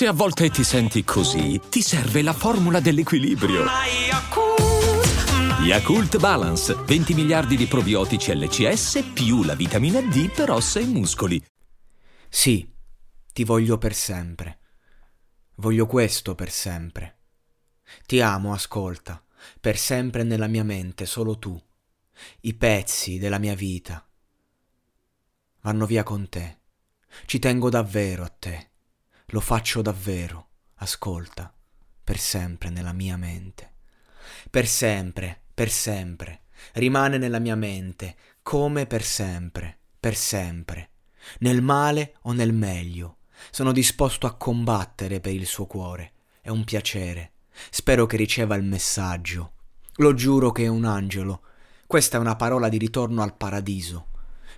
Se a volte ti senti così, ti serve la formula dell'equilibrio. Yakult Balance, 20 miliardi di probiotici LCS più la vitamina D per ossa e muscoli. Sì, ti voglio per sempre. Voglio questo per sempre. Ti amo, ascolta, per sempre nella mia mente, solo tu. I pezzi della mia vita vanno via con te. Ci tengo davvero a te. Lo faccio davvero. Ascolta, per sempre nella mia mente. Per sempre, per sempre. Rimane nella mia mente, come per sempre, per sempre. Nel male o nel meglio. Sono disposto a combattere per il suo cuore. È un piacere. Spero che riceva il messaggio. Lo giuro che è un angelo. Questa è una parola di ritorno al paradiso.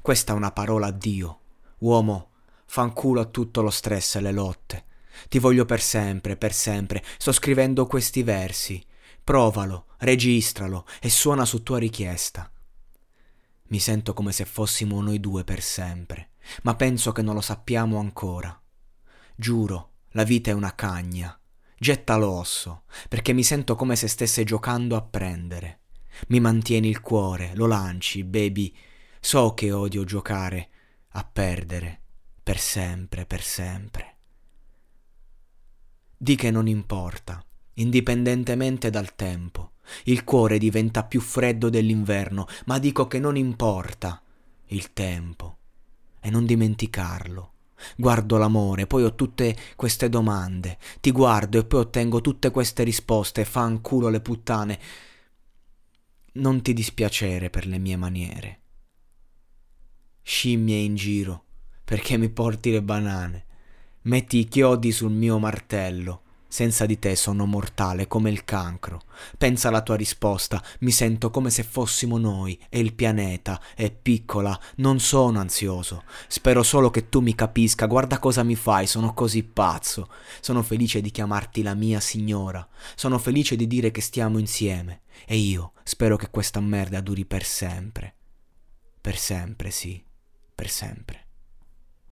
Questa è una parola a Dio. Uomo, fanculo a tutto lo stress e le lotte. Ti voglio per sempre, per sempre. Sto scrivendo questi versi. Provalo, registralo e suona su tua richiesta. Mi sento come se fossimo noi due per sempre, ma penso che non lo sappiamo ancora. Giuro, la vita è una cagna. Getta l'osso, perché mi sento come se stesse giocando a prendere. Mi mantieni il cuore, lo lanci, baby, So che odio giocare a perdere per sempre, per sempre. Di che non importa, indipendentemente dal tempo. Il cuore diventa più freddo dell'inverno, ma dico che non importa il tempo. E non dimenticarlo. Guardo l'amore, poi ho tutte queste domande. Ti guardo e poi ottengo tutte queste risposte. Fanculo le puttane. Non ti dispiacere per le mie maniere scimmie in giro, perché mi porti le banane. Metti i chiodi sul mio martello. Senza di te sono mortale come il cancro. Pensa alla tua risposta, mi sento come se fossimo noi e il pianeta è piccola, non sono ansioso. Spero solo che tu mi capisca, guarda cosa mi fai, sono così pazzo. Sono felice di chiamarti la mia signora. Sono felice di dire che stiamo insieme. E io spero che questa merda duri per sempre. Per sempre, sì per sempre.